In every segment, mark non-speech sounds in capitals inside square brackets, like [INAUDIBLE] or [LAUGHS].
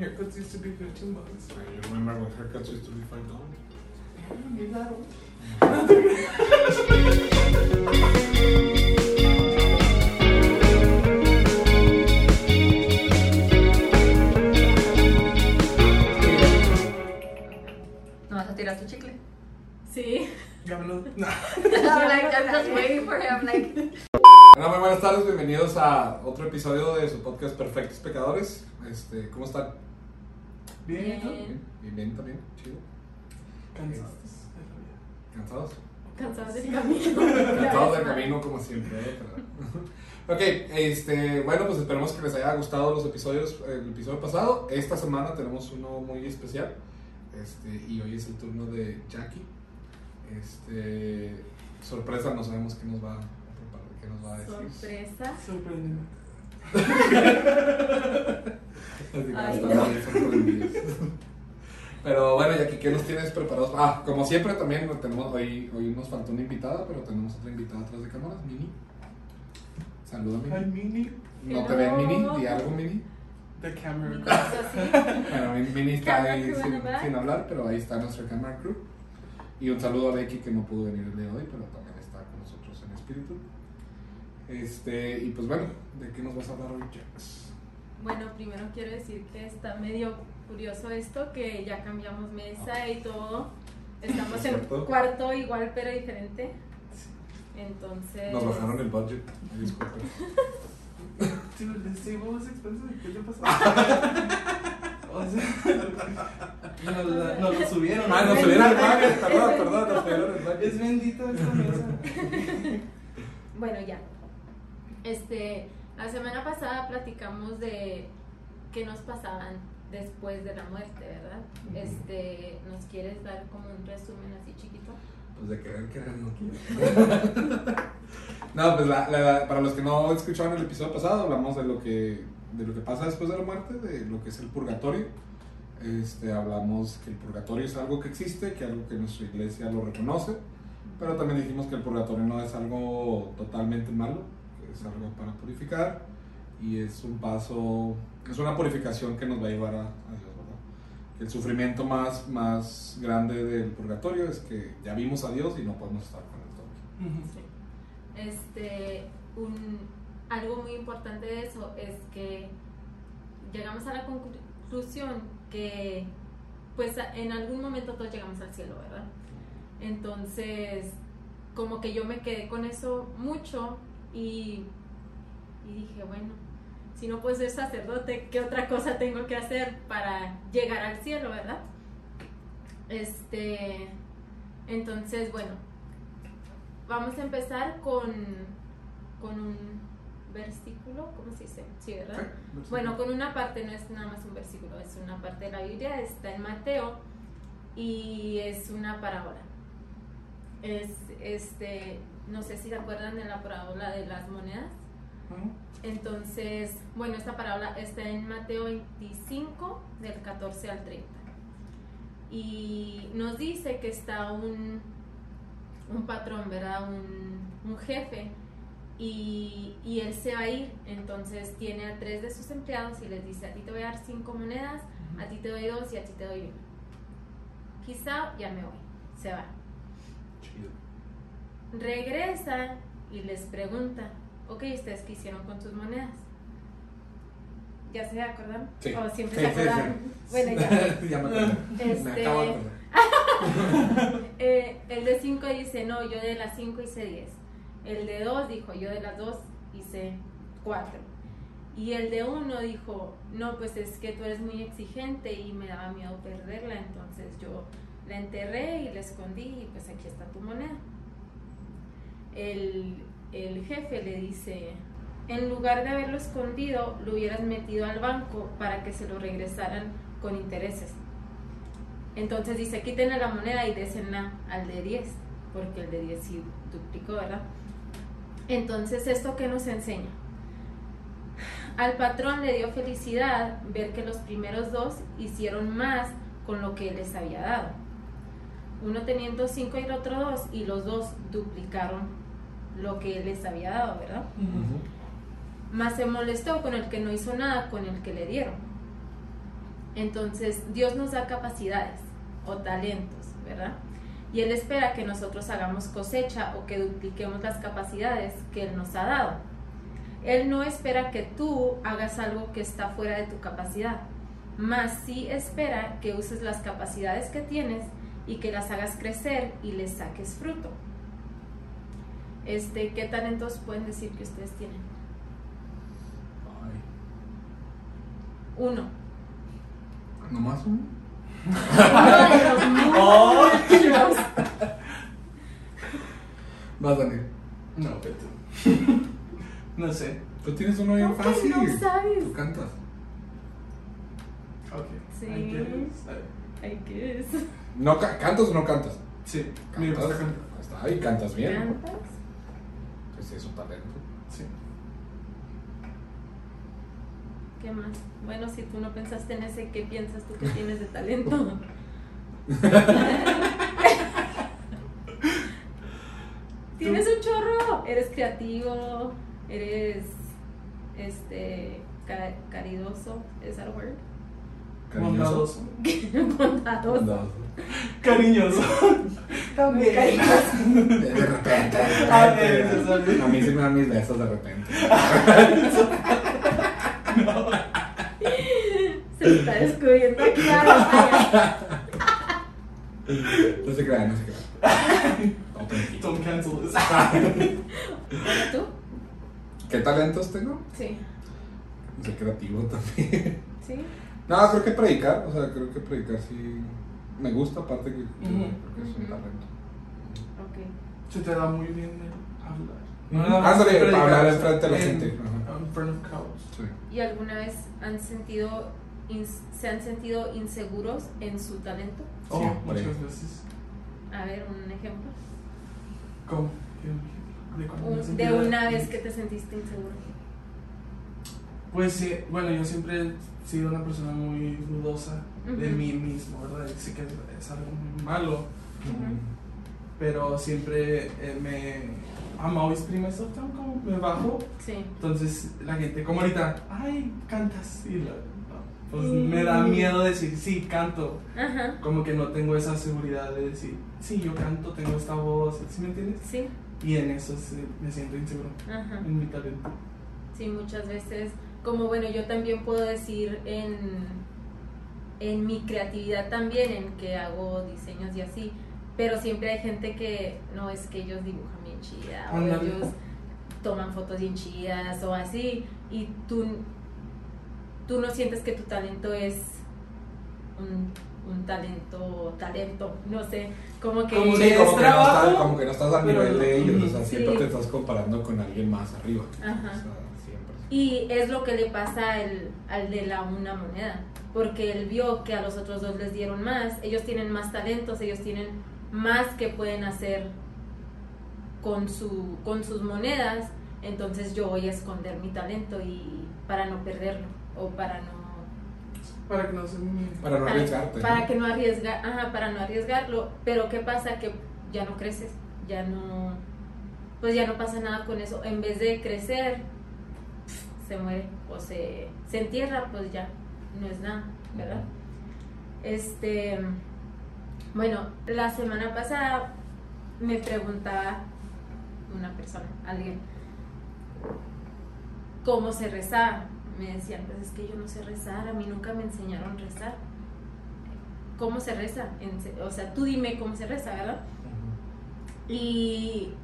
haircuts used to be 15 bucks. I remember when haircuts used to be five dollars. Yeah, you're that old. ¿No vas a tirar tu chicle? Sí. Ya me lo- [LAUGHS] No. I'm like, I'm just waiting for him, like. Bueno, muy buenas tardes, bienvenidos a otro episodio de su podcast Perfectos Pecadores. Este, ¿Cómo están? Bien, ¿y tú? Bien. Bien, bien también, chido. Cansados. ¿Cansados? Cansados del camino. Cansados del camino como siempre. ¿eh? Pero- [LAUGHS] ok, este, bueno, pues esperemos que les haya gustado los episodios, el episodio pasado. Esta semana tenemos uno muy especial. Este, y hoy es el turno de Jackie. Este, sorpresa, no sabemos qué nos va a qué nos va a decir. Sorpresa. Sorprendente. Así que Ay, no. bien. Pero bueno, Jackie, ¿qué nos tienes preparados? Ah, como siempre también tenemos, hoy, hoy nos faltó una invitada, pero tenemos otra invitada atrás de cámaras, Mini. Saluda, Mini. Mini. No te ven, Mini, di algo, Mini. The camera. Así. Bueno, Min- Mini está ahí crew in sin, sin hablar, pero ahí está nuestra camera crew. Y un saludo a Becky que no pudo venir el día de hoy, pero también está con nosotros en espíritu. Este, y pues bueno, ¿de qué nos vas a hablar hoy, Jax? Bueno, primero quiero decir que está medio curioso esto, que ya cambiamos mesa y todo. Estamos ¿Es en cierto? cuarto igual pero diferente. Entonces... Nos bajaron el budget, disculpen. [LAUGHS] Dude, this table was expensive. ¿Qué te pasó? [LAUGHS] o sea, nos, la- nos lo subieron. [LAUGHS] Ah, nos Es subieron el bendito. budget, perdón, Es perdón, nos bendito. subieron el budget. Es bendita esta mesa. Bueno, ya. Este, la semana pasada platicamos de qué nos pasaban después de la muerte, ¿verdad? Este, ¿nos quieres dar como un resumen así chiquito? Pues de querer, querer, no quiero. [LAUGHS] no, pues la, la- para los que no escucharon el episodio pasado, hablamos de lo que de lo que pasa después de la muerte, de lo que es el purgatorio. Este, hablamos que el purgatorio es algo que existe, que algo que nuestra iglesia lo reconoce, pero también dijimos que el purgatorio no es algo totalmente malo, es algo para purificar y es un paso, es una purificación que nos va a llevar a, a Dios, ¿verdad? El sufrimiento más, más grande del purgatorio es que ya vimos a Dios y no podemos estar con Él todavía. Sí. Este, un, algo muy importante de eso es que llegamos a la conclusión que pues a- en algún momento todos llegamos al cielo, ¿verdad? Entonces, como que yo me quedé con eso mucho y, y dije, bueno, si no puedo ser sacerdote, ¿qué otra cosa tengo que hacer para llegar al cielo, verdad? Este, entonces, bueno, vamos a empezar con, con un versículo, ¿cómo se dice? Sí, ¿verdad? Bueno, con una parte, no es nada más un versículo, es una parte de la Biblia, está en Mateo y es una parábola. Es, este, no sé si se acuerdan de la parábola de las monedas. Entonces, bueno, esta parábola está en Mateo 25, del 14 al 30. Y nos dice que está un, un patrón, ¿verdad? Un, un jefe. Y, y él se va a ir. Entonces tiene a tres de sus empleados y les dice, a ti te voy a dar cinco monedas, a ti te doy dos y a ti te doy una. Quizá ya me voy. Se va. Chido. Regresa y les pregunta, ok, ¿ustedes qué hicieron con sus monedas? ¿Ya se acordaron? Sí. ¿O siempre Sí, se acordaron? sí. Bueno, ya. [LAUGHS] ya me acordé. Este- Me acabo de. [LAUGHS] Eh, el de 5 dice, no, yo de las 5 hice 10. El de 2 dijo, yo de las 2 hice 4. Y el de 1 dijo, no, pues es que tú eres muy exigente y me daba miedo perderla, entonces yo la enterré y la escondí y pues aquí está tu moneda. El, jefe le dice, en lugar de haberlo escondido, lo hubieras metido al banco para que se lo regresaran con intereses. Entonces dice, quítenle la moneda y désenla al de 10, porque el de 10 sí duplicó, ¿verdad? Entonces, ¿esto qué nos enseña? Al patrón le dio felicidad ver que los primeros dos hicieron más con lo que les había dado. Uno teniendo cinco y el otro dos, y los dos duplicaron lo que él les había dado, ¿verdad? Más se molestó con el que no hizo nada con el que le dieron. Entonces, Dios nos da capacidades o talentos, ¿verdad? Y Él espera que nosotros hagamos cosecha o que dupliquemos las capacidades que Él nos ha dado. Él no espera que tú hagas algo que está fuera de tu capacidad, más sí espera que uses las capacidades que tienes y que las hagas crecer y les saques fruto. Este, ¿Qué talentos pueden decir que ustedes tienen? Ay, Uno. ¿Nomás uno? Uno de los muchos. Vas, Daniel. No, vete. no sé. Tú tienes uno bien ¿Cómo que fácil. no sabes? Tú cantas. Ok. Sí. I guess. I- guess. No, ca- ¿Cantas o no cantas? Sí, ¿Cantas? ahí, cantas bien. ¿Cantas? Es un talento. Sí. ¿Qué más? Bueno, si tú no pensaste en ese, ¿qué piensas tú que tienes de talento? [LAUGHS] Tienes un chorro, eres creativo, eres este ca- caridoso, ¿es that a word? Bondadoso. Bondadoso. Bondadoso. Cariñoso. También. De repente. de A repente. veces, a veces. A mí sí me dan mis besos de repente. Se está descubriendo pantalla. No se crean, no se crean. No. Don't cancel this. ¿Tú? ¿Qué talentos tengo? Sí. Soy creativo también. ¿Sí? No, creo que predicar. O sea, creo que predicar sí me gusta, aparte que, creo que es un talento. Ok. Se te da muy bien el hablar. Ándale, predicar, hablar enfrente de la en- gente. Sí. ¿Y alguna vez han sentido, se han sentido inseguros en su talento? Oh, Siempre. muchas veces. A ver, un ejemplo. ¿Cómo? ¿De, Un- de una vez que te sentiste inseguro. Pues sí, bueno, yo siempre he sido una persona muy dudosa de mí mismo, ¿verdad? Sí que es algo muy malo, pero siempre eh, me... Always pretty myself down, como me bajo. Sí. Entonces la gente, como ahorita, ay, cantas. Y no, pues me da miedo decir, sí, canto. Ajá. Como que no tengo esa seguridad de decir, sí, yo canto, tengo esta voz, ¿sí me entiendes? Sí. Y en eso sí, me siento inseguro, Ajá. en mi talento. Sí, muchas veces, como bueno, yo también puedo decir en, en mi creatividad también, en que hago diseños y así, pero siempre hay gente que no es que ellos dibujan bien chida o ellos toman fotos bien chidas o así, y tú, tú no sientes que tu talento es un, un talento, talento, no sé, como que... Como Sí, como que, no estás, como que no estás al nivel de ellos, o sea, Sí. siempre te estás comparando con alguien más arriba. Ajá. O sea, siempre. Y es lo que le pasa al, al de la una moneda, porque él vio que a los otros dos les dieron más, ellos tienen más talentos, ellos tienen más que pueden hacer con, su, con sus monedas, entonces yo voy a esconder mi talento y para no perderlo o para no Para que no se. Para no arriesgarte. para que no arriesga, ajá, para no arriesgarlo, pero qué pasa que ya no creces, ya no pues ya no pasa nada con eso, en vez de crecer se muere o se, se entierra, pues ya no es nada, ¿verdad? Este bueno, la semana pasada me preguntaba una persona, alguien cómo se rezaba. Me decían, pues es que yo no sé rezar, a mí nunca me enseñaron a rezar. ¿Cómo se reza? O sea, tú dime cómo se reza, ¿verdad? Y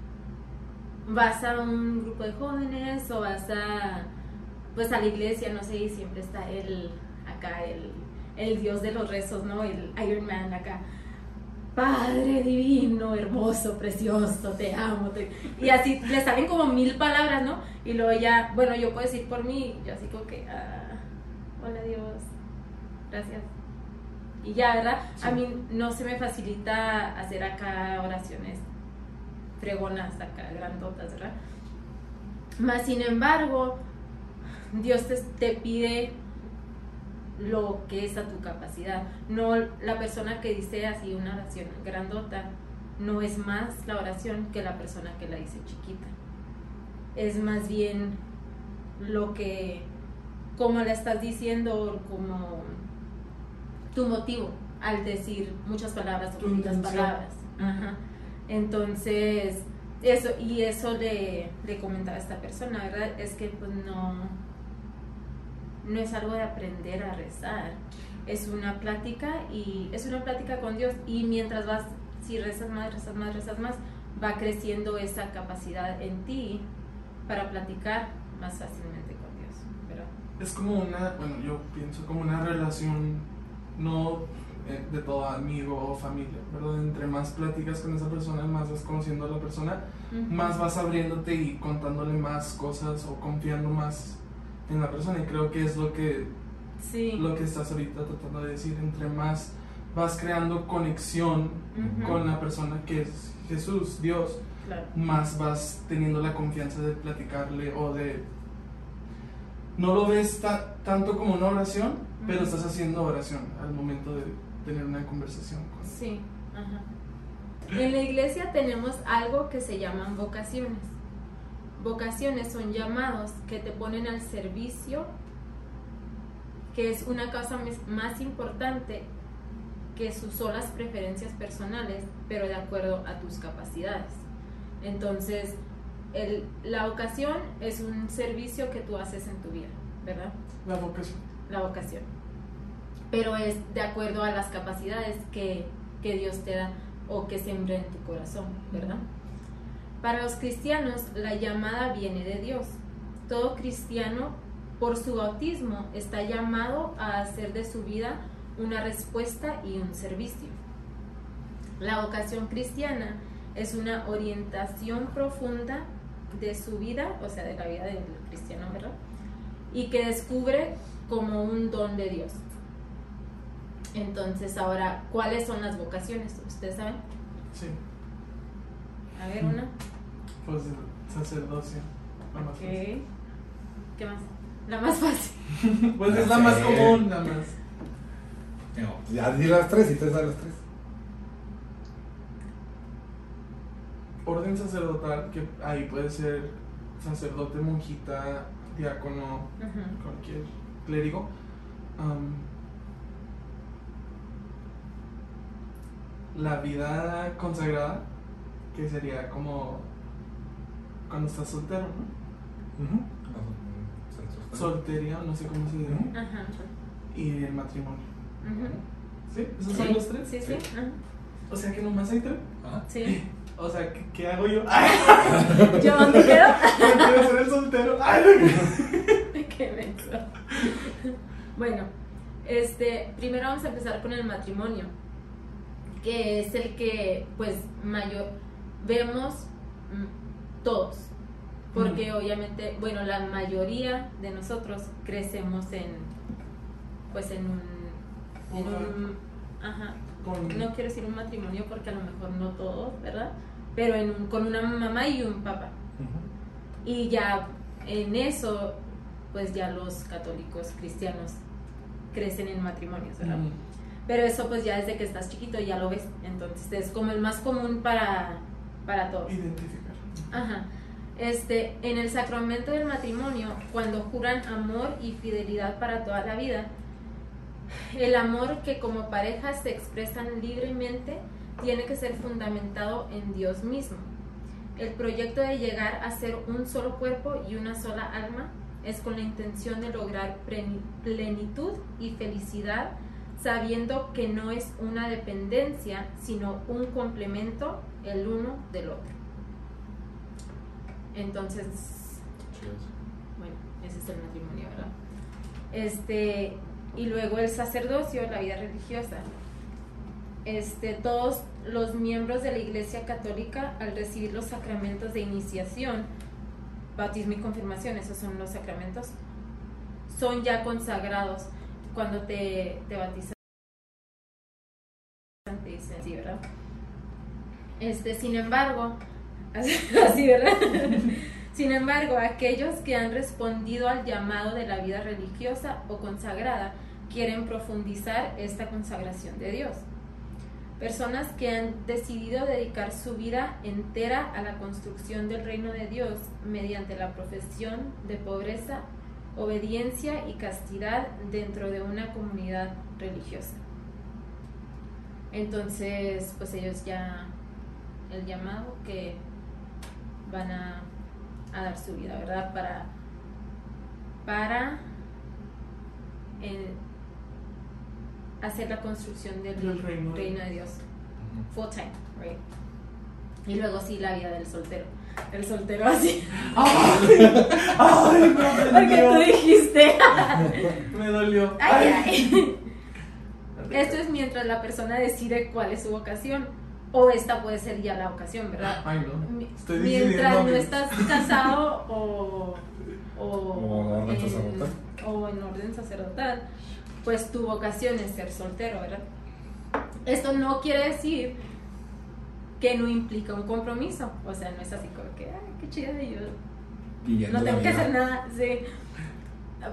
vas a un grupo de jóvenes o vas a pues a la iglesia, no sé, y siempre está el acá el, el dios de los rezos, ¿no? El Iron Man acá. Padre divino, hermoso, precioso, te amo. te-". Y así le salen como mil palabras, ¿no? Y luego ya, bueno, yo puedo decir por mí, yo así como que, ah, hola Dios, gracias. Y ya, ¿verdad? A mí no se me facilita hacer acá oraciones fregonas, acá grandotas, ¿verdad? Más sin embargo, Dios te, te pide lo que es a tu capacidad. No la persona que dice así una oración grandota, no es más la oración que la persona que la dice chiquita. Es más bien lo que, como la estás diciendo, como tu motivo al decir muchas palabras o intención. palabras. Ajá. Entonces, eso, y eso le, le comentaba a esta persona, ¿verdad? Es que pues no, no es algo de aprender a rezar, es una plática y es una plática con Dios. Y mientras vas, si rezas más, rezas más, rezas más, va creciendo esa capacidad en ti para platicar más fácilmente con Dios, ¿verdad? Es como una, bueno, yo pienso como una relación no eh, de todo amigo o familia, pero entre más platicas con esa persona, más vas conociendo a la persona, más vas abriéndote y contándole más cosas o confiando más en la persona. Y creo que es lo que, Sí. lo que estás ahorita tratando de decir. Entre más vas creando conexión con la persona que es Jesús, Dios, Claro. más vas teniendo la confianza de platicarle o de... No lo ves ta- tanto como una oración, pero estás haciendo oración al momento de tener una conversación con Sí, ajá. En la iglesia tenemos algo que se llaman vocaciones. Vocaciones son llamados que te ponen al servicio, que es una causa más importante que sus solas preferencias personales, pero de acuerdo a tus capacidades. Entonces, el- la vocación es un servicio que tú haces en tu vida, ¿verdad? la vocación. la vocación. Pero es de acuerdo a las capacidades que, que Dios te da o que siembra en tu corazón, ¿verdad? Para los cristianos, la llamada viene de Dios. Todo cristiano, por su bautismo, está llamado a hacer de su vida una respuesta y un servicio. La vocación cristiana es una orientación profunda de su vida, o sea, de la vida del cristiano, ¿verdad? Y que descubre como un don de Dios. Entonces, ahora, ¿cuáles son las vocaciones? ¿Ustedes saben? Sí, A ver, una. Pues el sacerdocio. la más fácil. ¿Qué más? La más fácil. [LAUGHS] Pues es la más común, la más. No, ya di las tres y te sabes las tres. Orden sacerdotal, que ahí puede ser sacerdote, monjita, diácono, cualquier clérigo. La vida consagrada, que sería como cuando estás soltero, ¿no? Soltería, no sé cómo se dice. Y el matrimonio. ¿Sí? ¿Esos Sí, son los tres? Sí, sí. O sea que nomás hay tres. Sí. [LAUGHS] O sea, ¿qué, qué hago yo? [LAUGHS] ¿Yo dónde quedo? Yo quiero ser el soltero. Ay, [LAUGHS] Qué menso. Bueno, este, primero vamos a empezar con el matrimonio, que es el que, pues, mayor vemos mm, todos, porque obviamente, bueno, la mayoría de nosotros crecemos en, pues, en un, en un, ajá, no quiero decir un matrimonio porque a lo mejor no todos, ¿verdad? Pero en un- con una mamá y un papá. Y ya en eso, pues ya los católicos cristianos crecen en matrimonios, ¿verdad? Pero eso pues ya desde que estás chiquito ya lo ves. Entonces es como el más común para, para todos. Identificar. Ajá. Este, en el sacramento del matrimonio, cuando juran amor y fidelidad para toda la vida, el amor que como pareja se expresan libremente tiene que ser fundamentado en Dios mismo. El proyecto de llegar a ser un solo cuerpo y una sola alma es con la intención de lograr pleni- plenitud y felicidad, sabiendo que no es una dependencia, sino un complemento el uno del otro. Entonces, bueno, ese es el matrimonio, ¿verdad? Este, y luego el sacerdocio, la vida religiosa. Este, todos los miembros de la Iglesia Católica, al recibir los sacramentos de iniciación, bautismo y confirmación, esos son los sacramentos, son ya consagrados. Cuando te, te bautizan, te dicen así, ¿verdad? Este, sin embargo, [LAUGHS] así, ¿verdad? Sin embargo, aquellos que han respondido al llamado de la vida religiosa o consagrada quieren profundizar esta consagración de Dios. Personas que han decidido dedicar su vida entera a la construcción del reino de Dios mediante la profesión de pobreza, obediencia y castidad dentro de una comunidad religiosa. Entonces, pues ellos ya, el llamado que van a, a dar su vida, ¿verdad? Para, para eh, hacer la construcción del, reino. reino de Dios. Full time, right? Y luego sí la vida del soltero. El soltero así. [LAUGHS] ¡Ay! ¡Ay! Me [LAUGHS] Porque tú dijiste. [LAUGHS] Me dolió. Ay, ay. Esto es mientras la persona decide cuál es su vocación. O esta puede ser ya la ocasión, ¿verdad? Ay, no. Estoy Mientras no estás casado o, o, [LAUGHS] en, sacerdotal. o en orden sacerdotal, pues tu vocación es ser soltero, ¿verdad? Esto no quiere decir que no implica un compromiso. O sea, no es así como que, ay, qué chida, yo no tengo que hacer nada. Sí.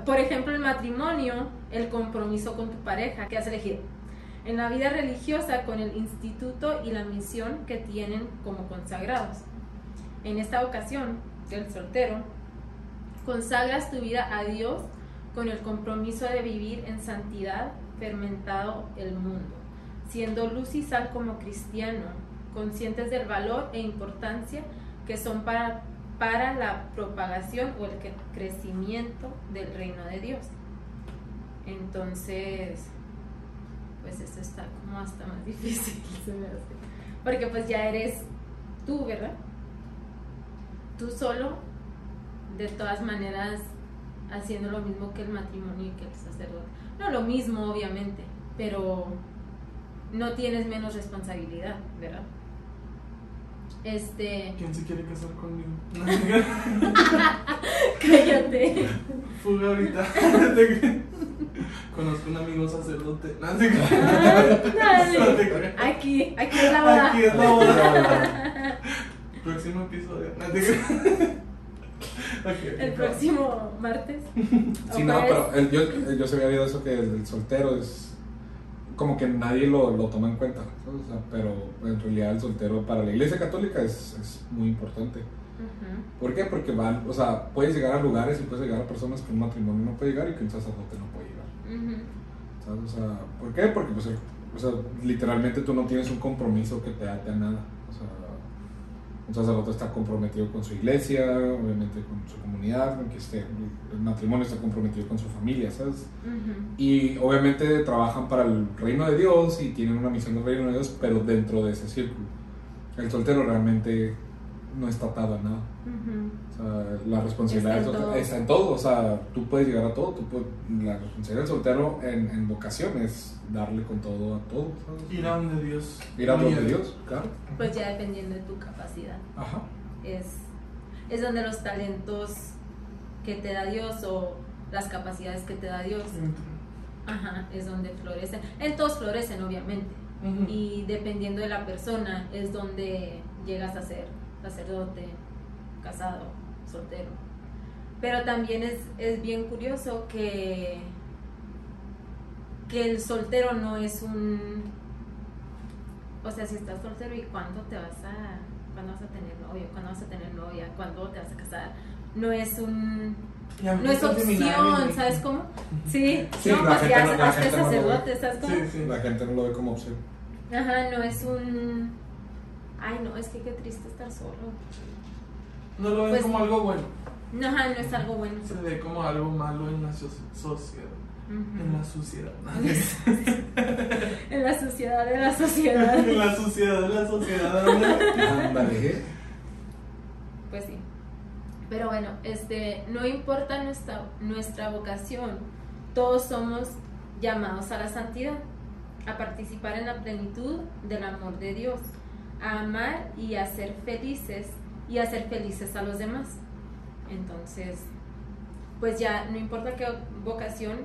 Por ejemplo, el matrimonio, el compromiso con tu pareja que has elegido. En la vida religiosa, con el instituto y la misión que tienen como consagrados. En esta ocasión, del soltero, consagras tu vida a Dios con el compromiso de vivir en santidad, fermentado el mundo, siendo luz y sal como cristiano, conscientes del valor e importancia que son para, para la propagación o el crecimiento del reino de Dios. Entonces, pues esto está como hasta más [LAUGHS] difícil, se me hace. porque pues ya eres tú, ¿verdad? Tú solo, de todas maneras, haciendo lo mismo que el matrimonio y que el sacerdote. No lo mismo, obviamente, pero no tienes menos responsabilidad, ¿verdad? Este, ¿Quién se quiere casar conmigo? [LAUGHS] [LAUGHS] cállate. Fuga ahorita. Conozco un amigo sacerdote. [LAUGHS] No. Aquí, aquí es la boda. Aquí es la boda. [LAUGHS] Próximo episodio. No te creas. Ok, El próximo martes. Sí, ¿O no, pero el- yo, yo se había oído eso que el, el soltero es como que nadie lo, lo toma en cuenta. O sea, pero en realidad el soltero para la iglesia católica es, es muy importante. ¿Por qué? Porque van, o sea, puedes llegar a lugares y puedes llegar a personas que un matrimonio no puede llegar y que un sacerdote no puede llegar. Ujú. ¿sabes? O sea, ¿por qué? Porque pues, o sea, literalmente tú no tienes un compromiso que te ate a nada. O sea, un sacerdote está comprometido con su iglesia, obviamente con su comunidad, con que esté, el matrimonio está comprometido con su familia, ¿sabes? Ujú. Y obviamente trabajan para el reino de Dios y tienen una misión del reino de Dios, pero dentro de ese círculo. El soltero realmente no está atado a nada. O sea, la responsabilidad Está en todo. está en todo. O sea, tú puedes llegar a todo. Tú puedes- la responsabilidad del soltero en, en vocación es darle con todo a todo. ¿sabes? Ir a donde Dios. Ir a donde. Dios, claro. Pues ya dependiendo de tu capacidad. Ajá. Es, es donde los talentos que te da Dios o las capacidades que te da Dios, ajá, es donde florecen. En todos florecen, obviamente. Y dependiendo de la persona es donde llegas a ser sacerdote, casado, soltero. Pero también es, es bien curioso que, que el soltero no es un... O sea, si estás soltero y cuándo te vas a... ¿Cuándo vas a tener novio? ¿Cuándo vas a tener novia? ¿Cuándo te vas a casar? No es un... No es opción, ¿sabes cómo? Sí, Sí, no, pues ya no- sacerdote, ¿sabes cómo? Sí, sí. La gente no lo ve como opción. Ajá, no es un... Ay, no, es que qué triste estar solo. No lo ven Pues- como algo bueno. No, no es algo bueno. Se ve como algo malo en la soci- sociedad. [LAUGHS] En la sociedad. En la sociedad [LAUGHS] de la sociedad. en la sociedad de la sociedad. Pues sí. Pero bueno, este, no importa nuestra, nuestra vocación, todos somos llamados a la santidad, a participar en la plenitud del amor de Dios, a amar y a ser felices y a hacer felices a los demás. Entonces, pues ya no importa qué vocación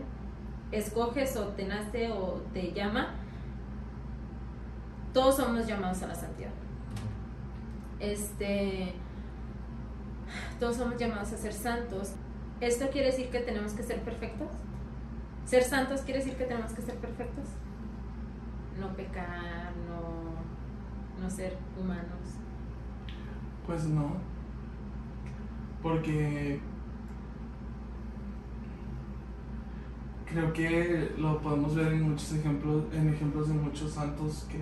escoges o te nace o te llama, todos somos llamados a la santidad. Este, todos somos llamados a ser santos. ¿Esto quiere decir que tenemos que ser perfectos? ¿Ser santos quiere decir que tenemos que ser perfectos? No pecar, no, no ser humanos. Pues no. Porque creo que lo podemos ver en muchos ejemplos, en ejemplos de muchos santos que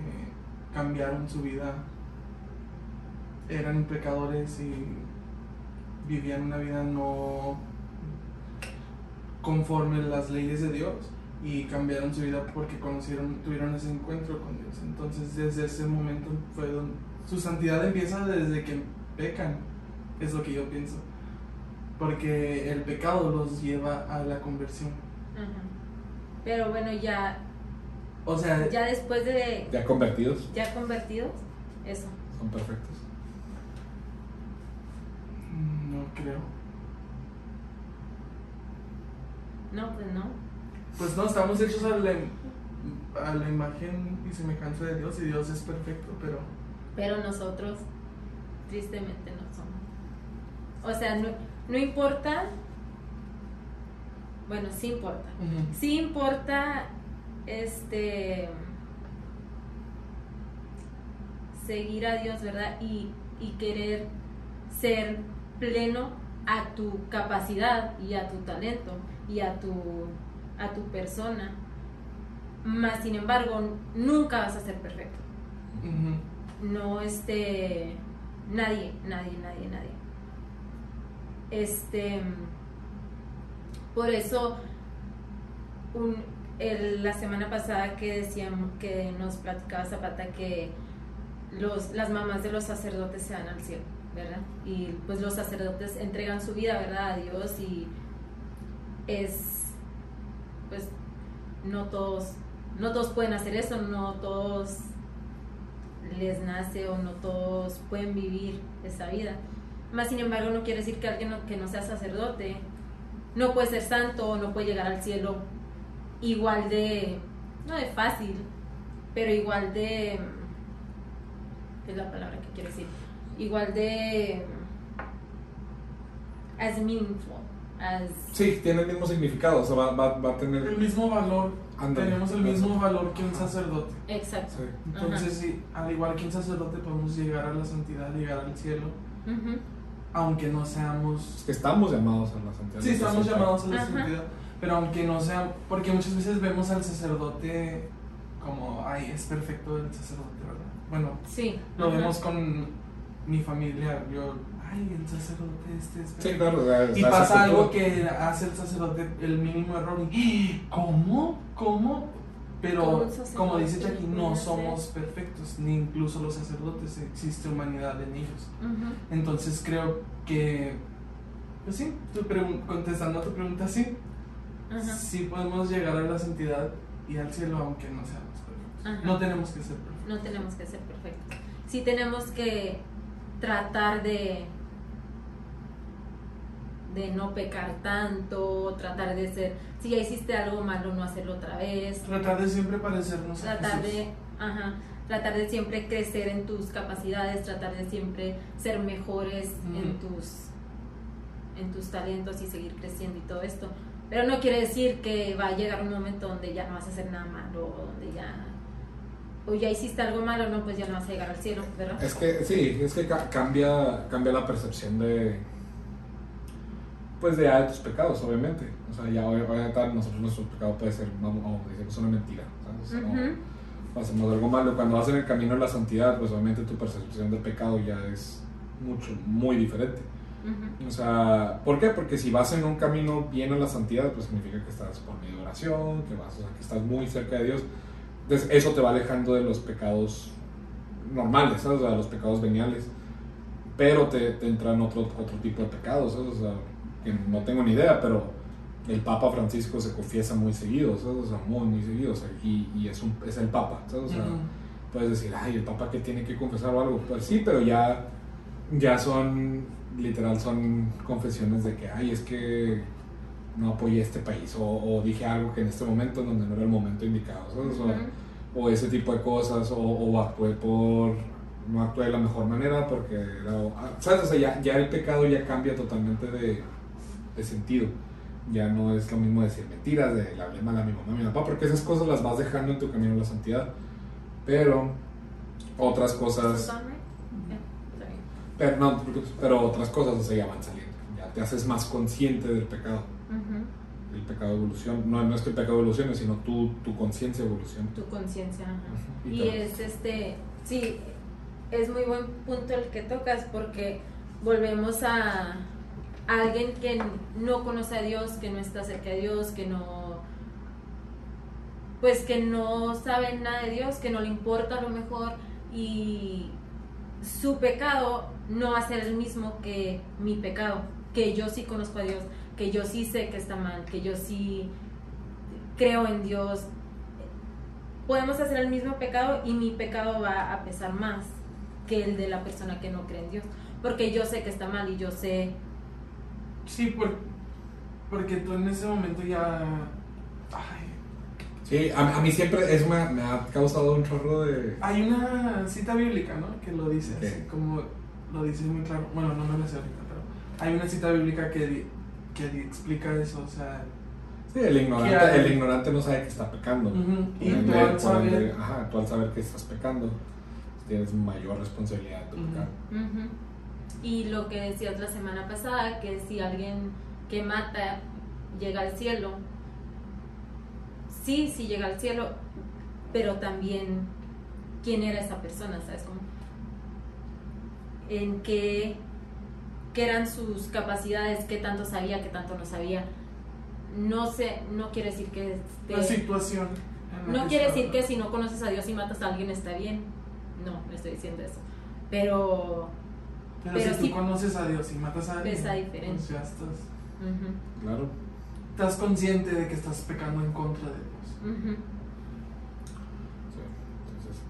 cambiaron su vida, eran pecadores y vivían una vida no conforme las leyes de Dios y cambiaron su vida porque conocieron, tuvieron ese encuentro con Dios. Entonces desde ese momento fue donde su santidad empieza desde que pecan, es lo que yo pienso. Porque el pecado los lleva a la conversión. Ajá. Pero bueno, ya, O sea, ya después de Ya convertidos, ya convertidos, eso. son perfectos. no creo. No, pues no. Pues no, estamos hechos a la, a la imagen y semejanza de Dios y Dios es perfecto, pero Pero nosotros, tristemente, no somos. O sea, no, no importa. Bueno, sí importa. Sí importa este seguir a Dios, ¿verdad? Y, y querer ser pleno a tu capacidad y a tu talento y a tu, a tu persona. Más sin embargo, nunca vas a ser perfecto. No este nadie, nadie, nadie, nadie. Este por eso un, el- la semana pasada que decíamos que nos platicaba Zapata que los, las mamás de los sacerdotes se van al cielo, ¿verdad? Y pues los sacerdotes entregan su vida, ¿verdad? A Dios y es pues no todos no todos pueden hacer eso, no todos les nace o no todos pueden vivir esa vida. Más sin embargo, no quiere decir que alguien que no sea sacerdote no puede ser santo o no puede llegar al cielo igual de, no de fácil, pero igual de, ¿qué es la palabra que quiero decir? Igual de, as meaningful, as, Sí, tiene el mismo significado, o sea, va, va, va a tener... el mismo valor, tenemos el mismo valor que un sacerdote. exacto. Sí. Entonces, sí, al igual que un sacerdote podemos llegar a la santidad, llegar al cielo, aunque no seamos... estamos llamados a la santidad. Sí, estamos llamados a la Ajá. santidad, pero aunque no sea... Porque muchas veces vemos al sacerdote como, ay, es perfecto el sacerdote, ¿verdad? Bueno, Sí. lo ajá. vemos con mi familia, yo, ay, el sacerdote este es Sí, claro. Y pasa algo que hace el sacerdote el mínimo error y ¿cómo? ¿Cómo? ¿Cómo Pero como dice Jackie, no somos perfectos, ni incluso los sacerdotes, existe humanidad en ellos. Entonces creo que, pues sí, tu contestando a tu pregunta, sí, Ajá. sí podemos llegar a la santidad y al cielo aunque no seamos perfectos. No tenemos que ser perfectos. no tenemos que ser perfectos. Sí tenemos que tratar de de no pecar tanto, tratar de ser, si ya hiciste algo malo, no hacerlo otra vez, Tratar de siempre parecernos a tratar Jesús. de, ajá, tratar de siempre crecer en tus capacidades, tratar de siempre ser mejores en tus en tus talentos y seguir creciendo y todo esto. Pero no quiere decir que va a llegar un momento donde ya no vas a hacer nada malo, o donde ya o ya hiciste algo malo, no, pues ya no vas a llegar al cielo, ¿verdad? Es que sí, es que ca- cambia, cambia la percepción de. Pues de, ya de tus pecados, obviamente. O sea, ya tal, nosotros nuestro pecado puede ser, vamos, vamos, decimos una mentira. ¿sabes? No- Ujú. o hacemos algo malo. Cuando vas en el camino de la santidad, pues obviamente tu percepción del pecado ya es mucho, muy diferente. O sea, ¿por qué? Porque si vas en un camino bien a la santidad, pues significa que estás por medio de oración, que vas, o sea, que estás muy cerca de Dios. Entonces, eso te va alejando de los pecados normales, ¿sabes? O sea, los pecados veniales. Pero te, te entran otro, otro tipo de pecados, ¿sabes? O sea, no tengo ni idea, pero el Papa Francisco se confiesa muy seguido, ¿sabes? O sea, muy, muy seguido. o sea, y, y es, un, es el Papa, ¿sabes? O sea, puedes decir, ay, el Papa que tiene que confesar o algo. Pues sí, pero ya, ya son, literal, son confesiones de que, ay, es que no apoyé a este país o, o dije algo que en este momento en donde no era el momento indicado, ¿sabes? O- ese tipo de cosas, o, o actué por, no actué de la mejor manera porque era, ah, ¿sabes? O sea, ya, ya el pecado ya cambia totalmente de, de sentido. Ya no es lo mismo decir mentiras, de le hablé mal a mi mamá, a mi papá, porque esas cosas las vas dejando en tu camino a la santidad. Pero otras cosas pero, no, pero otras cosas o sea, ya van saliendo. Ya te haces más consciente del pecado. El pecado evoluciona. No, no es que el pecado evolucione, sino tu, tu conciencia evoluciona. Tu conciencia. ajá. Ujú. Y es este, sí, es muy buen punto el que tocas porque volvemos a, alguien que no conoce a Dios, que no está cerca de Dios, que no, pues que no sabe nada de Dios, que no le importa a lo mejor y su pecado no va a ser el mismo que mi pecado, que yo sí conozco a Dios, que yo sí sé que está mal, que yo sí creo en Dios, podemos hacer el mismo pecado y mi pecado va a pesar más que el de la persona que no cree en Dios. Porque yo sé que está mal y yo sé... Sí, por, porque tú en ese momento ya. Ay, Sí, a, a mí siempre eso me, me ha causado un chorro de... hay una cita bíblica, ¿no? Que lo dice así, como lo dice muy claro. Bueno, no me lo sé ahorita, pero hay una cita bíblica que, di- que explica eso, o sea. Sí, el ignorante, el ignorante no sabe que está pecando. Y tú al saber. ajá, tú al saber que estás pecando, tienes mayor responsabilidad de tu Ujú. pecado. Y lo que decías la semana pasada, que si alguien que mata llega al cielo, sí, sí llega al cielo, pero también quién era esa persona, ¿sabes cómo? En qué, qué eran sus capacidades, qué tanto sabía, qué tanto no sabía. No sé, no quiere decir que esté- La situación. la no quiere decir que si no conoces a Dios y matas a alguien está bien. No, no estoy diciendo eso. Pero, Pero, pero si sí- tú conoces a Dios y matas a alguien. Pues ya estás. Claro. Estás consciente de que estás pecando en contra de Dios.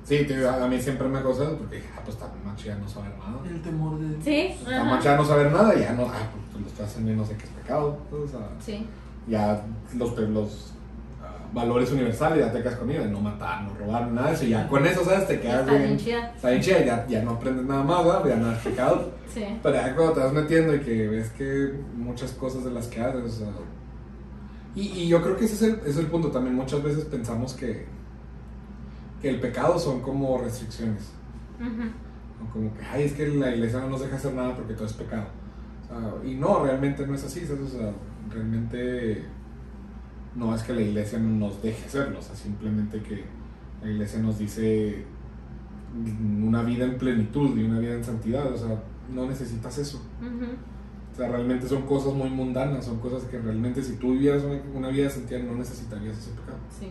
Sí, te a a mí siempre me ha causado porque dije, ah, pues está más chida no saber nada. El temor de. Sí, Está más chida no saber nada y ya no, ah, pues tú lo estás haciendo y no sé qué es pecado. O sea, Sí, ya los, pe- los valores universales ya te quedas con ellos, de no matar, no robar, nada de eso. Y ya con eso, ¿sabes? Te quedas está bien. bien chida. Está bien chida, ya, ya no aprendes nada más, ¿verdad? ya no es pecado. Sí, Pero ya cuando te vas metiendo y que ves que muchas cosas de las que haces, o sea, y, y yo creo que ese es, el, ese es el punto también. Muchas veces pensamos que, que el pecado son como restricciones. ujú, O como que, ay, es que la iglesia no nos deja hacer nada porque todo es pecado. O sea, y no, realmente no es así. ¿sabes? O sea, realmente no es que la iglesia nos deje hacerlo. O sea, simplemente que la iglesia nos dice una vida en plenitud y una vida en santidad. O sea, no necesitas eso. O sea, realmente son cosas muy mundanas, son cosas que realmente si tú vivieras una, una vida sentida no necesitarías ese pecado. sí.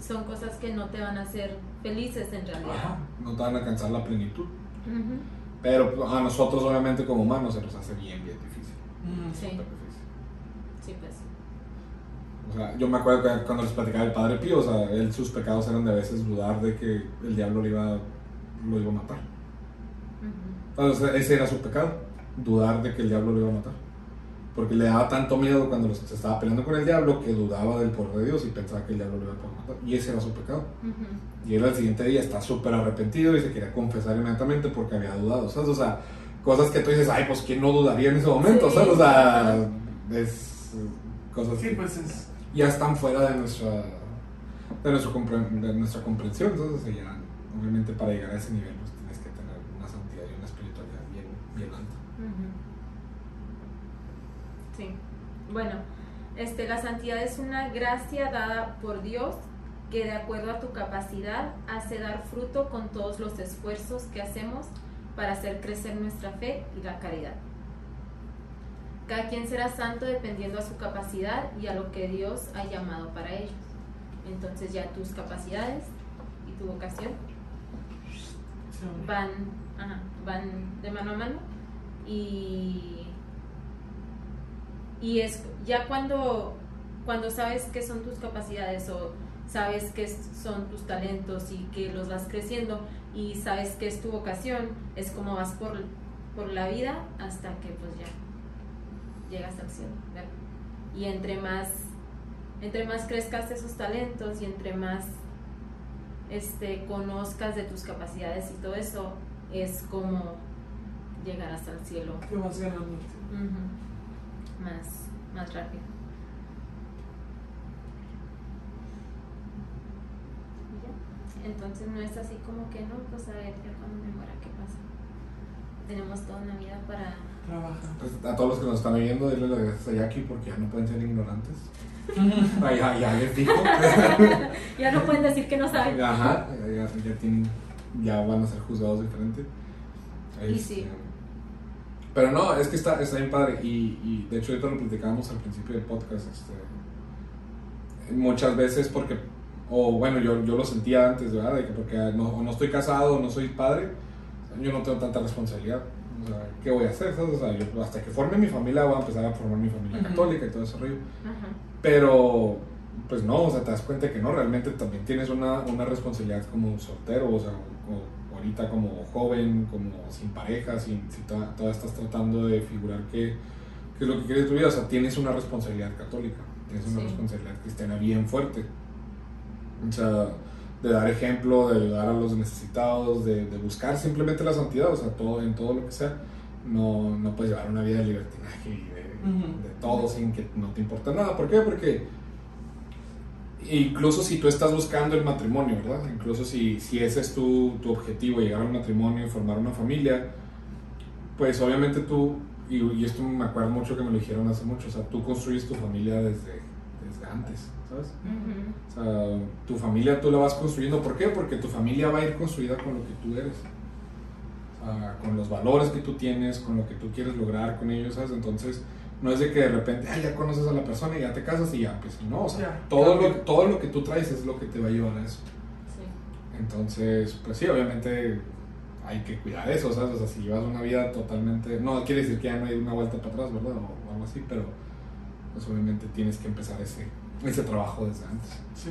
Son cosas que no te van a hacer felices en realidad. No te van a alcanzar la plenitud. Pero a nosotros obviamente como humanos se nos hace bien, bien difícil. Mm, Sí, difícil. sí, pues. O sea, yo me acuerdo que cuando les platicaba el Padre Pío, o sea, él, sus pecados eran de a veces dudar de que el diablo lo iba, lo iba a matar. ujú, Entonces, ese era su pecado, dudar de que el diablo lo iba a matar. Porque le daba tanto miedo cuando se estaba peleando con el diablo que dudaba del poder de Dios y pensaba que el diablo lo iba a poder matar. Y ese era su pecado. Y él al siguiente día está súper arrepentido y se quería confesar inmediatamente porque había dudado, ¿sabes? O sea, cosas que tú dices, ay, pues ¿quién no dudaría en ese momento? Sí. ¿Sabes? O sea, es cosas Sí, que pues es. Ya están fuera de nuestra, de, nuestra comprensión. Entonces, ya, obviamente para llegar a ese nivel, pues tienes que tener una santidad y una espiritualidad bien, bien alta. Sí. Bueno, este, la santidad es una gracia dada por Dios que de acuerdo a tu capacidad hace dar fruto con todos los esfuerzos que hacemos para hacer crecer nuestra fe y la caridad. Cada quien será santo dependiendo a su capacidad y a lo que Dios ha llamado para ellos. Entonces ya tus capacidades y tu vocación van, van de mano a mano y, y es ya cuando, cuando sabes qué son tus capacidades o sabes qué son tus talentos y que los vas creciendo y sabes qué es tu vocación, es como vas por, por la vida hasta que pues ya llegas al cielo. ¿verdad? Y entre más, entre más crezcas esos talentos y entre más este, conozcas de tus capacidades y todo eso, es como llegar hasta el cielo Que vas ganando. Más, más rápido. Ya. Entonces no es así como que no, pues a ver, ya cuando me muera, ¿qué pasa? Tenemos toda una vida para Trabaja. Pues, a todos los que nos están oyendo, denle las gracias a Jackie porque ya no pueden ser ignorantes. [LAUGHS] Ah, ya, ya les dijo. [LAUGHS] Ya no pueden decir que no saben. Ajá, ya, ya tienen, ya van a ser juzgados diferente. Y Este, sí. Pero no, es que está, está bien padre. Y, y de hecho, ahorita lo platicábamos al principio del podcast. Este, muchas veces porque, o bueno, yo, yo lo sentía antes, ¿verdad? De que porque no, o no estoy casado, o no soy padre, yo no tengo tanta responsabilidad. O sea, ¿qué voy a hacer? ¿sabes? O sea, yo hasta que forme mi familia voy a empezar a formar mi familia católica y todo ese rollo. Pero, pues no, o sea, te das cuenta que no, realmente también tienes una, una responsabilidad como soltero, o sea, ahorita como joven, como sin pareja, sin, si to- todavía estás tratando de figurar qué, qué es lo que quieres de tu vida, o sea, tienes una responsabilidad católica, tienes una Sí. responsabilidad cristiana bien fuerte. O sea, de dar ejemplo, de ayudar a los necesitados, de, de buscar simplemente la santidad, o sea, todo, en todo lo que sea. No, no puedes llevar una vida de libertinaje y de, Ujú. de todo sin que no te importa nada. ¿Por qué? Porque incluso si tú estás buscando el matrimonio, ¿verdad? Incluso si, si ese es tu, tu objetivo, llegar al matrimonio y formar una familia, pues obviamente tú, y, y esto me acuerdo mucho que me lo dijeron hace mucho, o sea, tú construyes tu familia desde, desde antes, ¿sabes? O sea, tu familia tú la vas construyendo. ¿Por qué? Porque tu familia va a ir construida con lo que tú eres. O sea, con los valores que tú tienes, con lo que tú quieres lograr con ellos, ¿sabes? Entonces, no es de que de repente, "Ay, ya conoces a la persona y ya te casas y ya, pues no. O sea, todo, lo, todo lo que tú traes es lo que te va a llevar a eso. Sí. Entonces, pues sí, obviamente hay que cuidar eso, ¿sabes? O sea, si llevas una vida totalmente... No quiere decir que ya no hay una vuelta para atrás, ¿verdad? O, algo así, pero pues obviamente tienes que empezar ese, ese trabajo desde antes. Sí.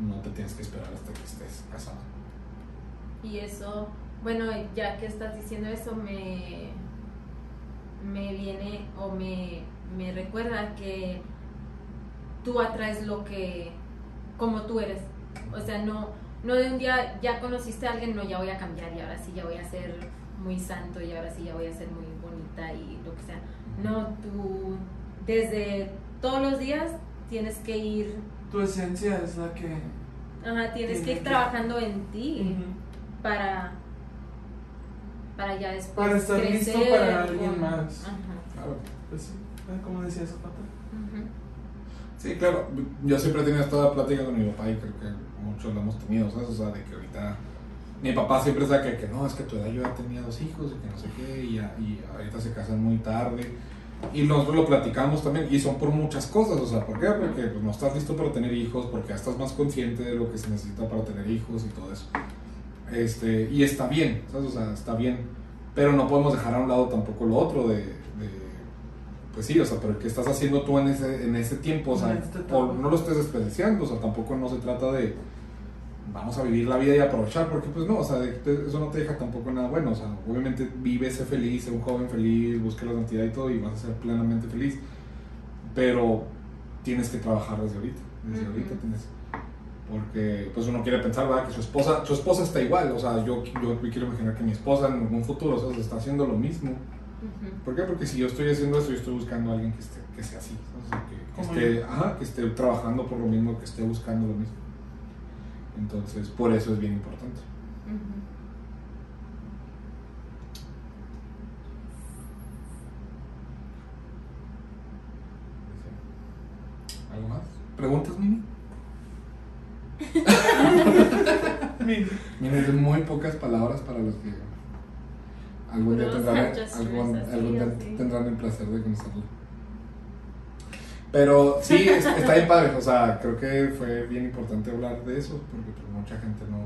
No te tienes que esperar hasta que estés casado. Y eso, bueno, ya que estás diciendo eso, me, me viene o me, me recuerda que tú atraes lo que, como tú eres. O sea, no, no de un día ya conociste a alguien, no, ya voy a cambiar y ahora sí ya voy a ser muy santo y ahora sí ya voy a ser muy bonita y lo que sea. No, tú desde todos los días tienes que ir, Tu esencia es la que. ajá, tienes que ir que- trabajando en ti para para ya después Para estar listo para alguien más. Ajá. Claro. Pues sí, ah, como decía Zapata. Ujú. Sí, claro. Yo siempre he tenido esta plática con mi papá y creo que muchos lo hemos tenido, ¿sabes? O sea, de que ahorita mi papá siempre saca que, que no, es que tu edad yo ya tenía dos hijos y que no sé qué, y, y ahorita se casan muy tarde. Y nosotros lo platicamos también, y son por muchas cosas, o sea, ¿por qué? Porque pues, no estás listo para tener hijos, porque ya estás más consciente de lo que se necesita para tener hijos y todo eso. Este, y está bien, ¿sabes? O sea, está bien, pero no podemos dejar a un lado tampoco lo otro de, de- pues sí, o sea, pero ¿qué estás haciendo tú en ese, en ese tiempo? O sea, esta etapa. o no lo estés desperdiciando, o sea, tampoco no se trata de vamos a vivir la vida y aprovechar, porque pues no, o sea, eso no te deja tampoco nada bueno, o sea, obviamente vive, sé feliz, sé un joven feliz, busca la santidad y todo y vas a ser plenamente feliz, pero tienes que trabajar desde ahorita, desde ahorita tienes, porque pues uno quiere pensar, ¿verdad? Que su esposa, su esposa está igual, o sea, yo, yo quiero imaginar que mi esposa en algún futuro, o sea, está haciendo lo mismo. ¿Por qué? Porque si yo estoy haciendo eso, yo estoy buscando a alguien que, esté, que sea así. O sea, que, esté, ajá, que esté trabajando por lo mismo, que esté buscando lo mismo. Entonces, por eso es bien importante. ¿Algo más? ¿Preguntas, Mini? [LAUGHS] Mira, Mini, es de muy pocas palabras para los que algún día tendrán, algún, día tendrán el placer de conocerlo. Pero sí, es- está bien padre. O sea, creo que fue bien importante hablar de eso porque pues, mucha gente no,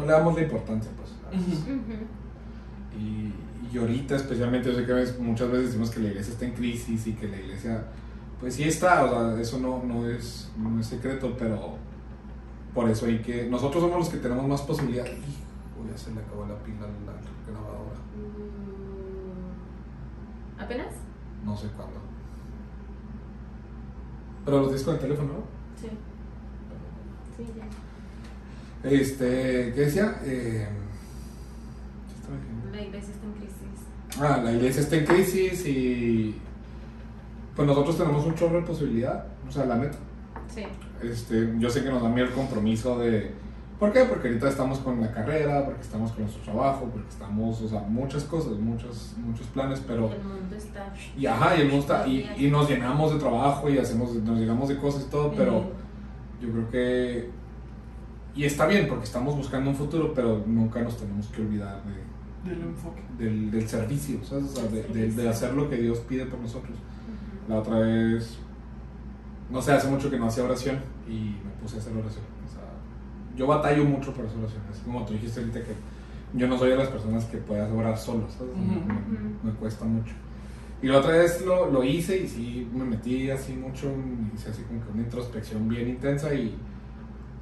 no le damos la importancia. Pues, a veces. Y, y ahorita especialmente, yo sé que veces- muchas veces decimos que la iglesia está en crisis y que la iglesia, pues sí está, o sea, eso no, no, es, no es secreto, pero por eso hay que, nosotros somos los que tenemos más posibilidad. Hijo, ya se le acabó la pila a la grabadora, Mm, ¿Apenas? no sé cuándo. Pero los discos de teléfono, ¿no? Sí. Sí, ya. Este, ¿qué decía? Eh. La iglesia está en crisis. Ah, la iglesia está en crisis y pues nosotros tenemos un chorro de posibilidad, o sea, la neta. Sí. Este, yo sé que nos da miedo el compromiso de ¿Por qué? Porque ahorita estamos con la carrera, porque estamos con nuestro trabajo, porque estamos, o sea, muchas cosas, muchos, muchos planes, pero... El mundo está. Y ajá, y, el mundo está- y, y nos llenamos de trabajo y hacemos, nos llenamos de cosas y todo, pero yo creo que... Y está bien, porque estamos buscando un futuro, pero nunca nos tenemos que olvidar de, Del enfoque. del, del servicio, ¿sabes? O sea, de, de- de hacer lo que Dios pide por nosotros. La otra vez, no sé, hace mucho que no hacía oración y me puse a hacer oración. Yo batallo mucho por hacer oración. Es como tú dijiste ahorita que yo no soy de las personas que puedas orar solo, ¿sabes? Me- Ujú. me, me cuesta mucho. Y la otra vez lo, lo hice y sí me metí así mucho, hice así como que una introspección bien intensa y,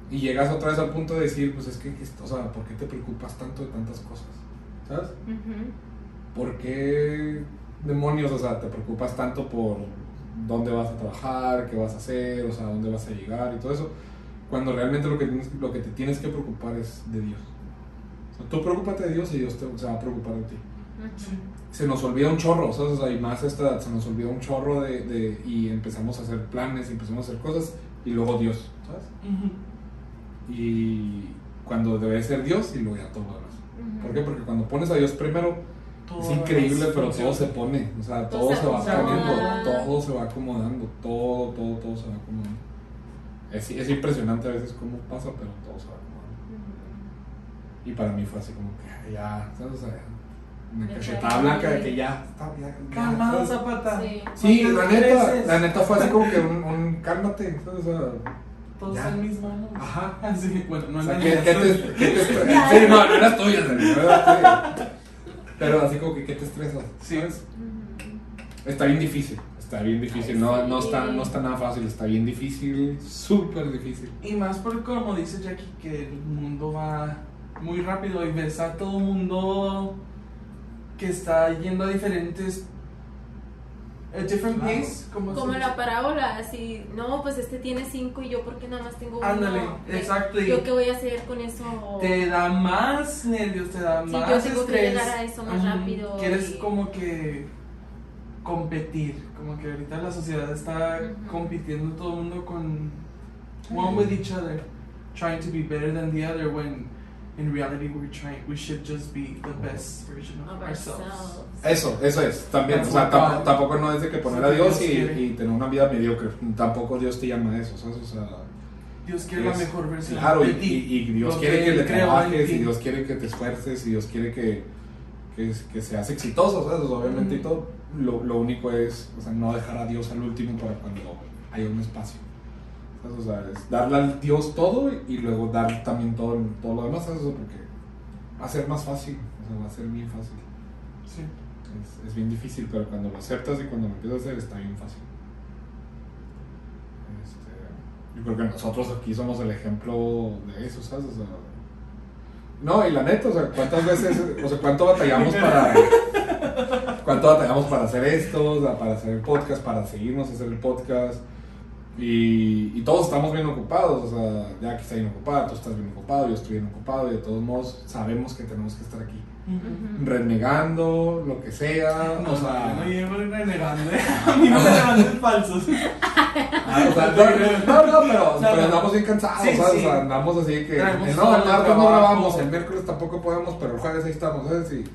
y llegas otra vez al punto de decir, pues es que, o sea, ¿por qué te preocupas tanto de tantas cosas? ¿Sabes? ¿por qué demonios, o sea, te preocupas tanto por dónde vas a trabajar, qué vas a hacer, o sea, dónde vas a llegar y todo eso? Cuando realmente lo que, tienes- lo que te tienes que preocupar es de Dios. O sea, tú preocúpate de Dios y Dios te- se va a preocupar de ti. Se nos olvida un chorro, ¿sabes? O sea, y más a esta edad, se nos olvida un chorro de, de- y empezamos a hacer planes y empezamos a hacer cosas y luego Dios, ¿sabes? Ujú. Y cuando debe ser Dios y luego ya todo lo demás. Ujú. ¿Por qué? Porque cuando pones a Dios primero, Todo es increíble, es pero todo se pone, o sea, Todo todo se se va poniendo, todo se va acomodando, todo, todo, todo se va acomodando. Es, es impresionante a veces cómo pasa, pero todo se va acomodando. Ujú. Y para mí fue así como que ya, ¿sabes? O sea, una cachetada blanca de que ya está, ya, ya, Calmado. Zapata. Sí. No la neta, la neta fue así como que un, un cálmate, ¿sabes? O sea, Todos Ya. en mis manos. Ajá. Así, bueno, no o sea, las ¿qué, qué te, pero- qué te estresas? Sí, no, no eras tuya, Dani, no eras. Pero así como que, ¿qué te estresas? Sí. ¿sabes? Está bien difícil, está bien difícil, Ay, no, sí. no, está, no está nada fácil, está bien difícil, súper difícil. Y más por como dice Jackie, que el mundo va muy rápido y ves a todo mundo que está yendo a diferentes. A different Claro. pace. Como, Como la parábola, así, no, pues este tiene cinco y yo porque nada más tengo uno. Ándale, exacto. ¿Yo qué voy a hacer con eso? Te da más nervios, te da Sí, más yo tengo que estrés. llegar a eso más Ajá. rápido Quieres y- como que competir, como que ahorita la sociedad está Ujú. compitiendo todo el mundo con one with each other, trying to be better than the other when in reality we're trying we should just be the best version of, of ourselves. ourselves. Eso, eso es, también, o sea, tampoco, God- tampoco no es de que poner a Dios Dios y, y tener una vida mediocre, tampoco Dios te llama a eso, ¿sabes? O sea, Dios quiere la mejor versión Claro, y, de ti. y- y Dios quiere que le trabajes, y Dios quiere que te esfuerces, y Dios quiere que, que, que seas exitoso, ¿sabes? O sea, obviamente y todo, lo, lo único es, o sea, no dejar a Dios al último para cuando haya un espacio. ¿sabes? O sea, es darle al Dios todo y luego dar también todo, todo lo demás, ¿sabes? Porque va a ser más fácil, o sea, va a ser bien fácil. Sí. Es, es bien difícil, pero cuando lo aceptas y cuando lo empiezas a hacer está bien fácil. Este, yo creo que nosotros aquí somos el ejemplo de eso, ¿sabes? O sea, no, y la neta, o sea, ¿cuántas veces, o sea, cuánto batallamos para, [LAUGHS] cuánto batallamos para hacer esto, para hacer el podcast, para seguirnos a hacer el podcast? Y, y todos estamos bien ocupados, o sea, ya que está bien ocupado, tú estás bien ocupado, yo estoy bien ocupado, y de todos modos sabemos que tenemos que estar aquí renegando, lo que sea, No, o sea, no llevo renegando, ¿eh? [LAUGHS] a mí no me levanten falsos. ah, o sea, no, no, no, pero, No, pero andamos bien cansados, Sí, ¿sabes? sí. O sea, andamos así que, Traemos eh, no, el martes no grabamos, el miércoles tampoco podemos, pero el jueves ahí estamos, ¿sabes? Y,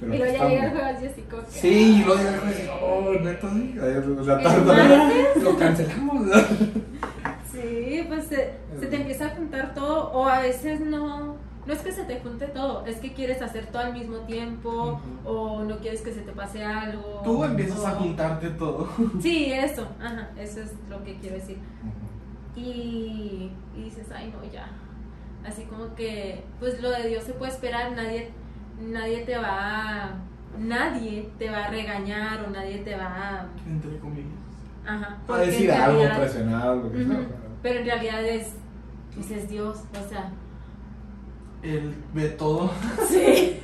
pero Y luego ya llega el jueves y así como que, Sí, y luego llega el jueves, oh, neta, sí, o sea, ¿El tarde, martes? lo cancelamos, [LAUGHS] Sí, pues se, se te empieza a juntar todo o a veces no, no es que se te junte todo, es que quieres hacer todo al mismo tiempo o no quieres que se te pase algo. Tú empiezas a juntarte todo. [LAUGHS] Sí, eso, ajá, eso es lo que quiero decir. Y, y dices, ay no, ya. Así como que, pues lo de Dios se puede esperar, nadie, nadie te va a, nadie te va a regañar o nadie te va a, Entre comillas. ajá, A decir algo, presionar, lo que sea. Ujú, Pero en realidad es, pues es Dios, o sea, Él ve todo. [LAUGHS] sí.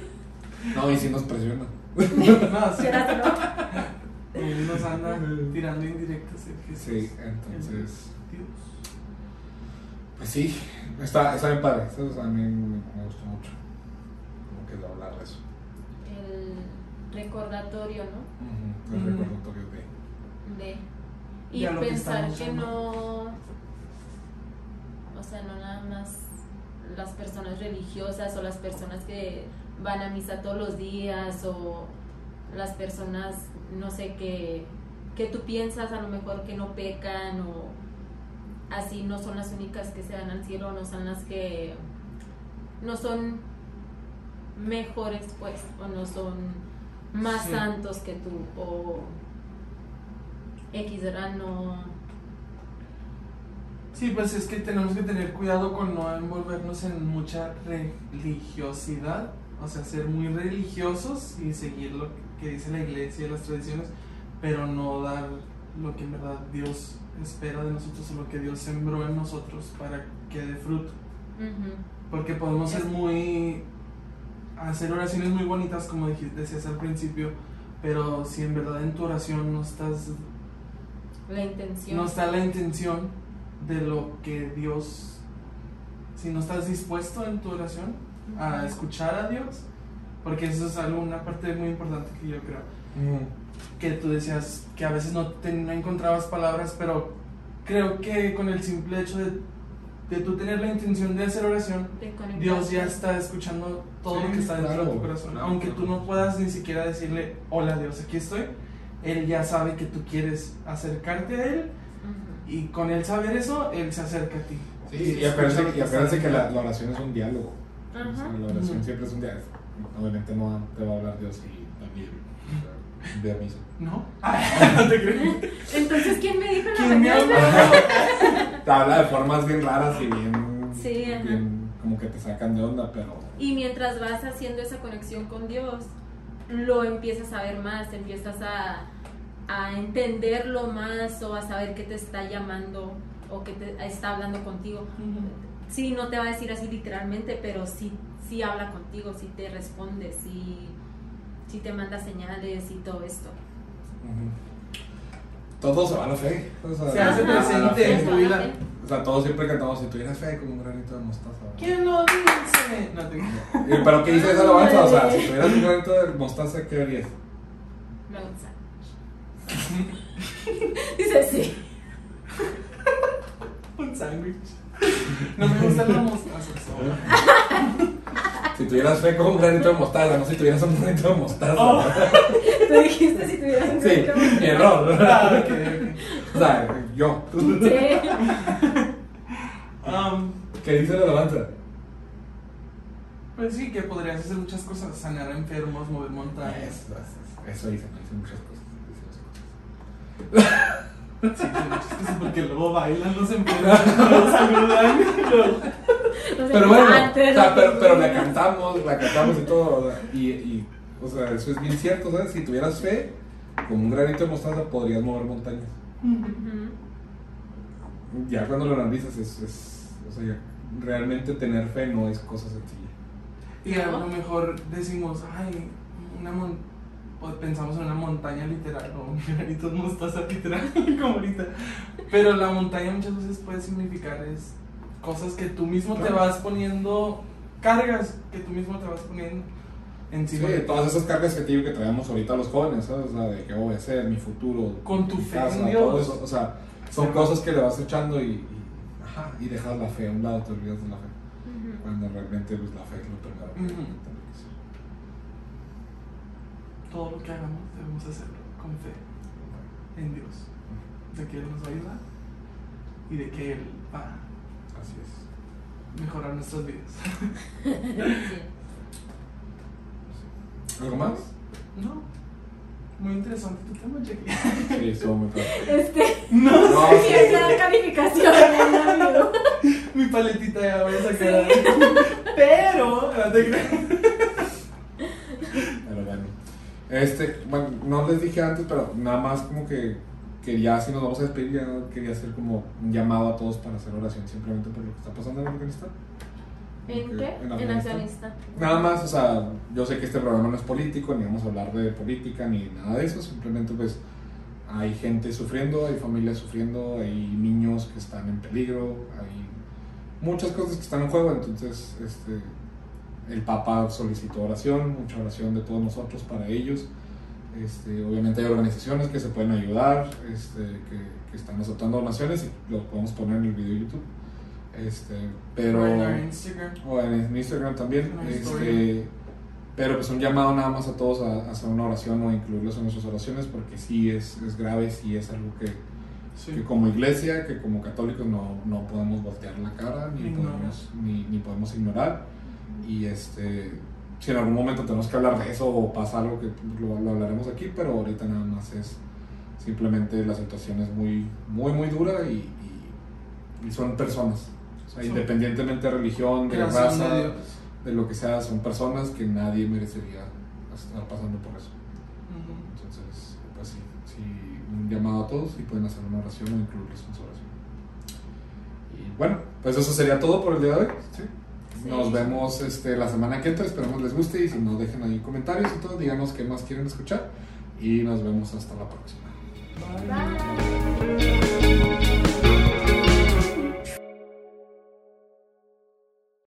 No, y si nos presiona. [LAUGHS] No, sí. No. Él nos anda tirando indirectas. Sí, entonces... Dios. Pues sí, está, está bien padre. Eso a mí me, me gustó mucho. Que hablar de eso. El recordatorio, ¿no? El recordatorio de. De, y que pensar que no, o sea, no nada más las personas religiosas o las personas que van a misa todos los días o las personas, no sé, que, que tú piensas a lo mejor que no pecan o así no son las únicas que se van al cielo, no son las que no son mejores pues o no son más Sí. santos que tú o X ¿verdad? no Sí, pues es que tenemos que tener cuidado con no envolvernos en mucha religiosidad, o sea, ser muy religiosos y seguir lo que dice la iglesia y las tradiciones, pero no dar lo que en verdad Dios espera de nosotros o lo que Dios sembró en nosotros para que dé fruto. Porque podemos ser muy. Hacer oraciones muy bonitas, como dijiste, decías al principio, pero si en verdad en tu oración no estás la intención. no está la intención de lo que Dios, si no estás dispuesto en tu oración a escuchar a Dios, porque eso es algo, una parte muy importante que yo creo, que tú decías que a veces no, te, no encontrabas palabras, pero creo que con el simple hecho de, de tú tener la intención de hacer oración, de Dios ya está escuchando todo Sí, lo que está dentro de tu corazón, aunque tú no puedas ni siquiera decirle, hola Dios, aquí estoy. Él ya sabe que tú quieres acercarte a Él y con él saber eso, él se acerca a ti. Sí, y acuérdense, y acuérdense que la, la oración es un diálogo. O sea, Ajá. la oración siempre es un diálogo. Obviamente no te va a hablar Dios y también ve a misa. ¿No? [LAUGHS] [LAUGHS] no te creo. entonces ¿quién me dijo la ¿Quién me? [LAUGHS] Te habla de formas bien raras y bien, Sí, ajá. bien como que te sacan de onda, pero Y mientras vas haciendo esa conexión con Dios, lo empiezas a ver más, empiezas a, a entenderlo más o a saber que te está llamando o que te está hablando contigo. Sí, no te va a decir así literalmente, pero sí, sí habla contigo, sí te responde, sí, sí te manda señales y todo esto. ujú. Todo se va a la fe. O sea, Se hace presente en tu vida. O sea, todos siempre cantamos, si tuvieras fe como un granito de mostaza. ¿verdad? ¿Quién lo dice? No te Pero ¿qué dice esa alabanza? O sea, si [LAUGHS] tuvieras un granito de mostaza, ¿qué harías? Me gusta. [LAUGHS] Dice sí. Un sándwich. No me gusta la mostaza. [LAUGHS] sola. Si tuvieras fe como un granito de mostaza, no si tuvieras un granito de mostaza. Oh. [LAUGHS] Tú dijiste si tuvieras un Sí, granito de mi error. Ah, ok, ok. [LAUGHS] O sea, yo. Sí. [LAUGHS] Um, ¿Qué dice la alabanza? pues sí, que podrías hacer muchas cosas: sanar enfermos, mover montañas. Eso, eso, eso dice, no dice muchas cosas. dice muchas cosas. Sí, porque luego bailan No sé, Pero bueno, antes, o sea, pero, pero la cantamos, la cantamos y todo. o sea, Y, y, o sea, eso es bien cierto, ¿sabes? Si tuvieras fe, como un granito de mostaza, podrías mover montañas. Ya cuando lo analizas, es, es, o sea, ya realmente tener fe no es cosa sencilla. Y a lo mejor decimos, ay, una mon o pensamos en una montaña literal o un [LAUGHS] granito de mostaza literal, [LAUGHS] como ahorita. Pero la montaña muchas veces puede significar es cosas que tú mismo te vas poniendo, cargas que tú mismo te vas poniendo encima. Sí, de todas esas cargas que te digo que traemos ahorita los jóvenes, ¿sabes? O sea, de qué voy a hacer, mi futuro, Con tu fe en todo Dios. eso. O sea, son cosas que le vas echando y, y, ajá, y dejas la fe a un lado, te olvidas de la fe. Cuando realmente pues, la fe es lo primero. Todo lo que hagamos debemos hacerlo con fe en Dios. De que Él nos va a ayudar y de que Él va a Así es. mejorar nuestras vidas. Sí. [LAUGHS] ¿Algo más? No. Muy interesante tu tema, Jackie. Sí, estuvo muy claro. [LAUGHS] Este, No, No, sí, es la calificación, [LAUGHS] mi paletita ya voy a sacar. Pero, no te creas. Pero bueno. Este, bueno, no les dije antes, pero nada más como que quería, si nos vamos a despedir, ya quería hacer como un llamado a todos para hacer oración simplemente por lo que está pasando en Afganistán. ¿En qué? En Afganistán. Afganistán. Nada más, o sea, yo sé que este programa no es político, ni vamos a hablar de política, ni nada de eso, simplemente pues hay gente sufriendo, hay familias sufriendo, hay niños que están en peligro, hay muchas cosas que están en juego, entonces este, el Papa solicitó oración, mucha oración de todos nosotros para ellos. Este, obviamente hay organizaciones que se pueden ayudar, este, que, que están aceptando donaciones y lo podemos poner en el video de YouTube. Este, pero... O en Instagram. O en Instagram también. Este, pero pues un llamado nada más a todos a, a hacer una oración o incluirlos en nuestras oraciones porque sí es, es grave, sí es algo que, Sí. que como iglesia, que como católicos no, no podemos voltear la cara ni Ignorar. podemos, ni, ni podemos ignorar. Y este, si en algún momento tenemos que hablar de eso o pasa algo que lo, lo hablaremos aquí, pero ahorita nada más es simplemente la situación es muy, muy, muy dura y, y- y son personas. O sea, Son- independientemente de religión, de raza, de lo que sea, son personas que nadie merecería estar pasando por eso. Entonces, pues sí, sí, un llamado a todos y pueden hacer una oración o incluirlos en su oración. Y bueno, pues eso sería todo por el día de hoy. ¿sí? Sí. Nos vemos este, la semana que entra, esperemos les guste y si no, dejen ahí comentarios y todo, díganos qué más quieren escuchar y nos vemos hasta la próxima. Bye. Bye.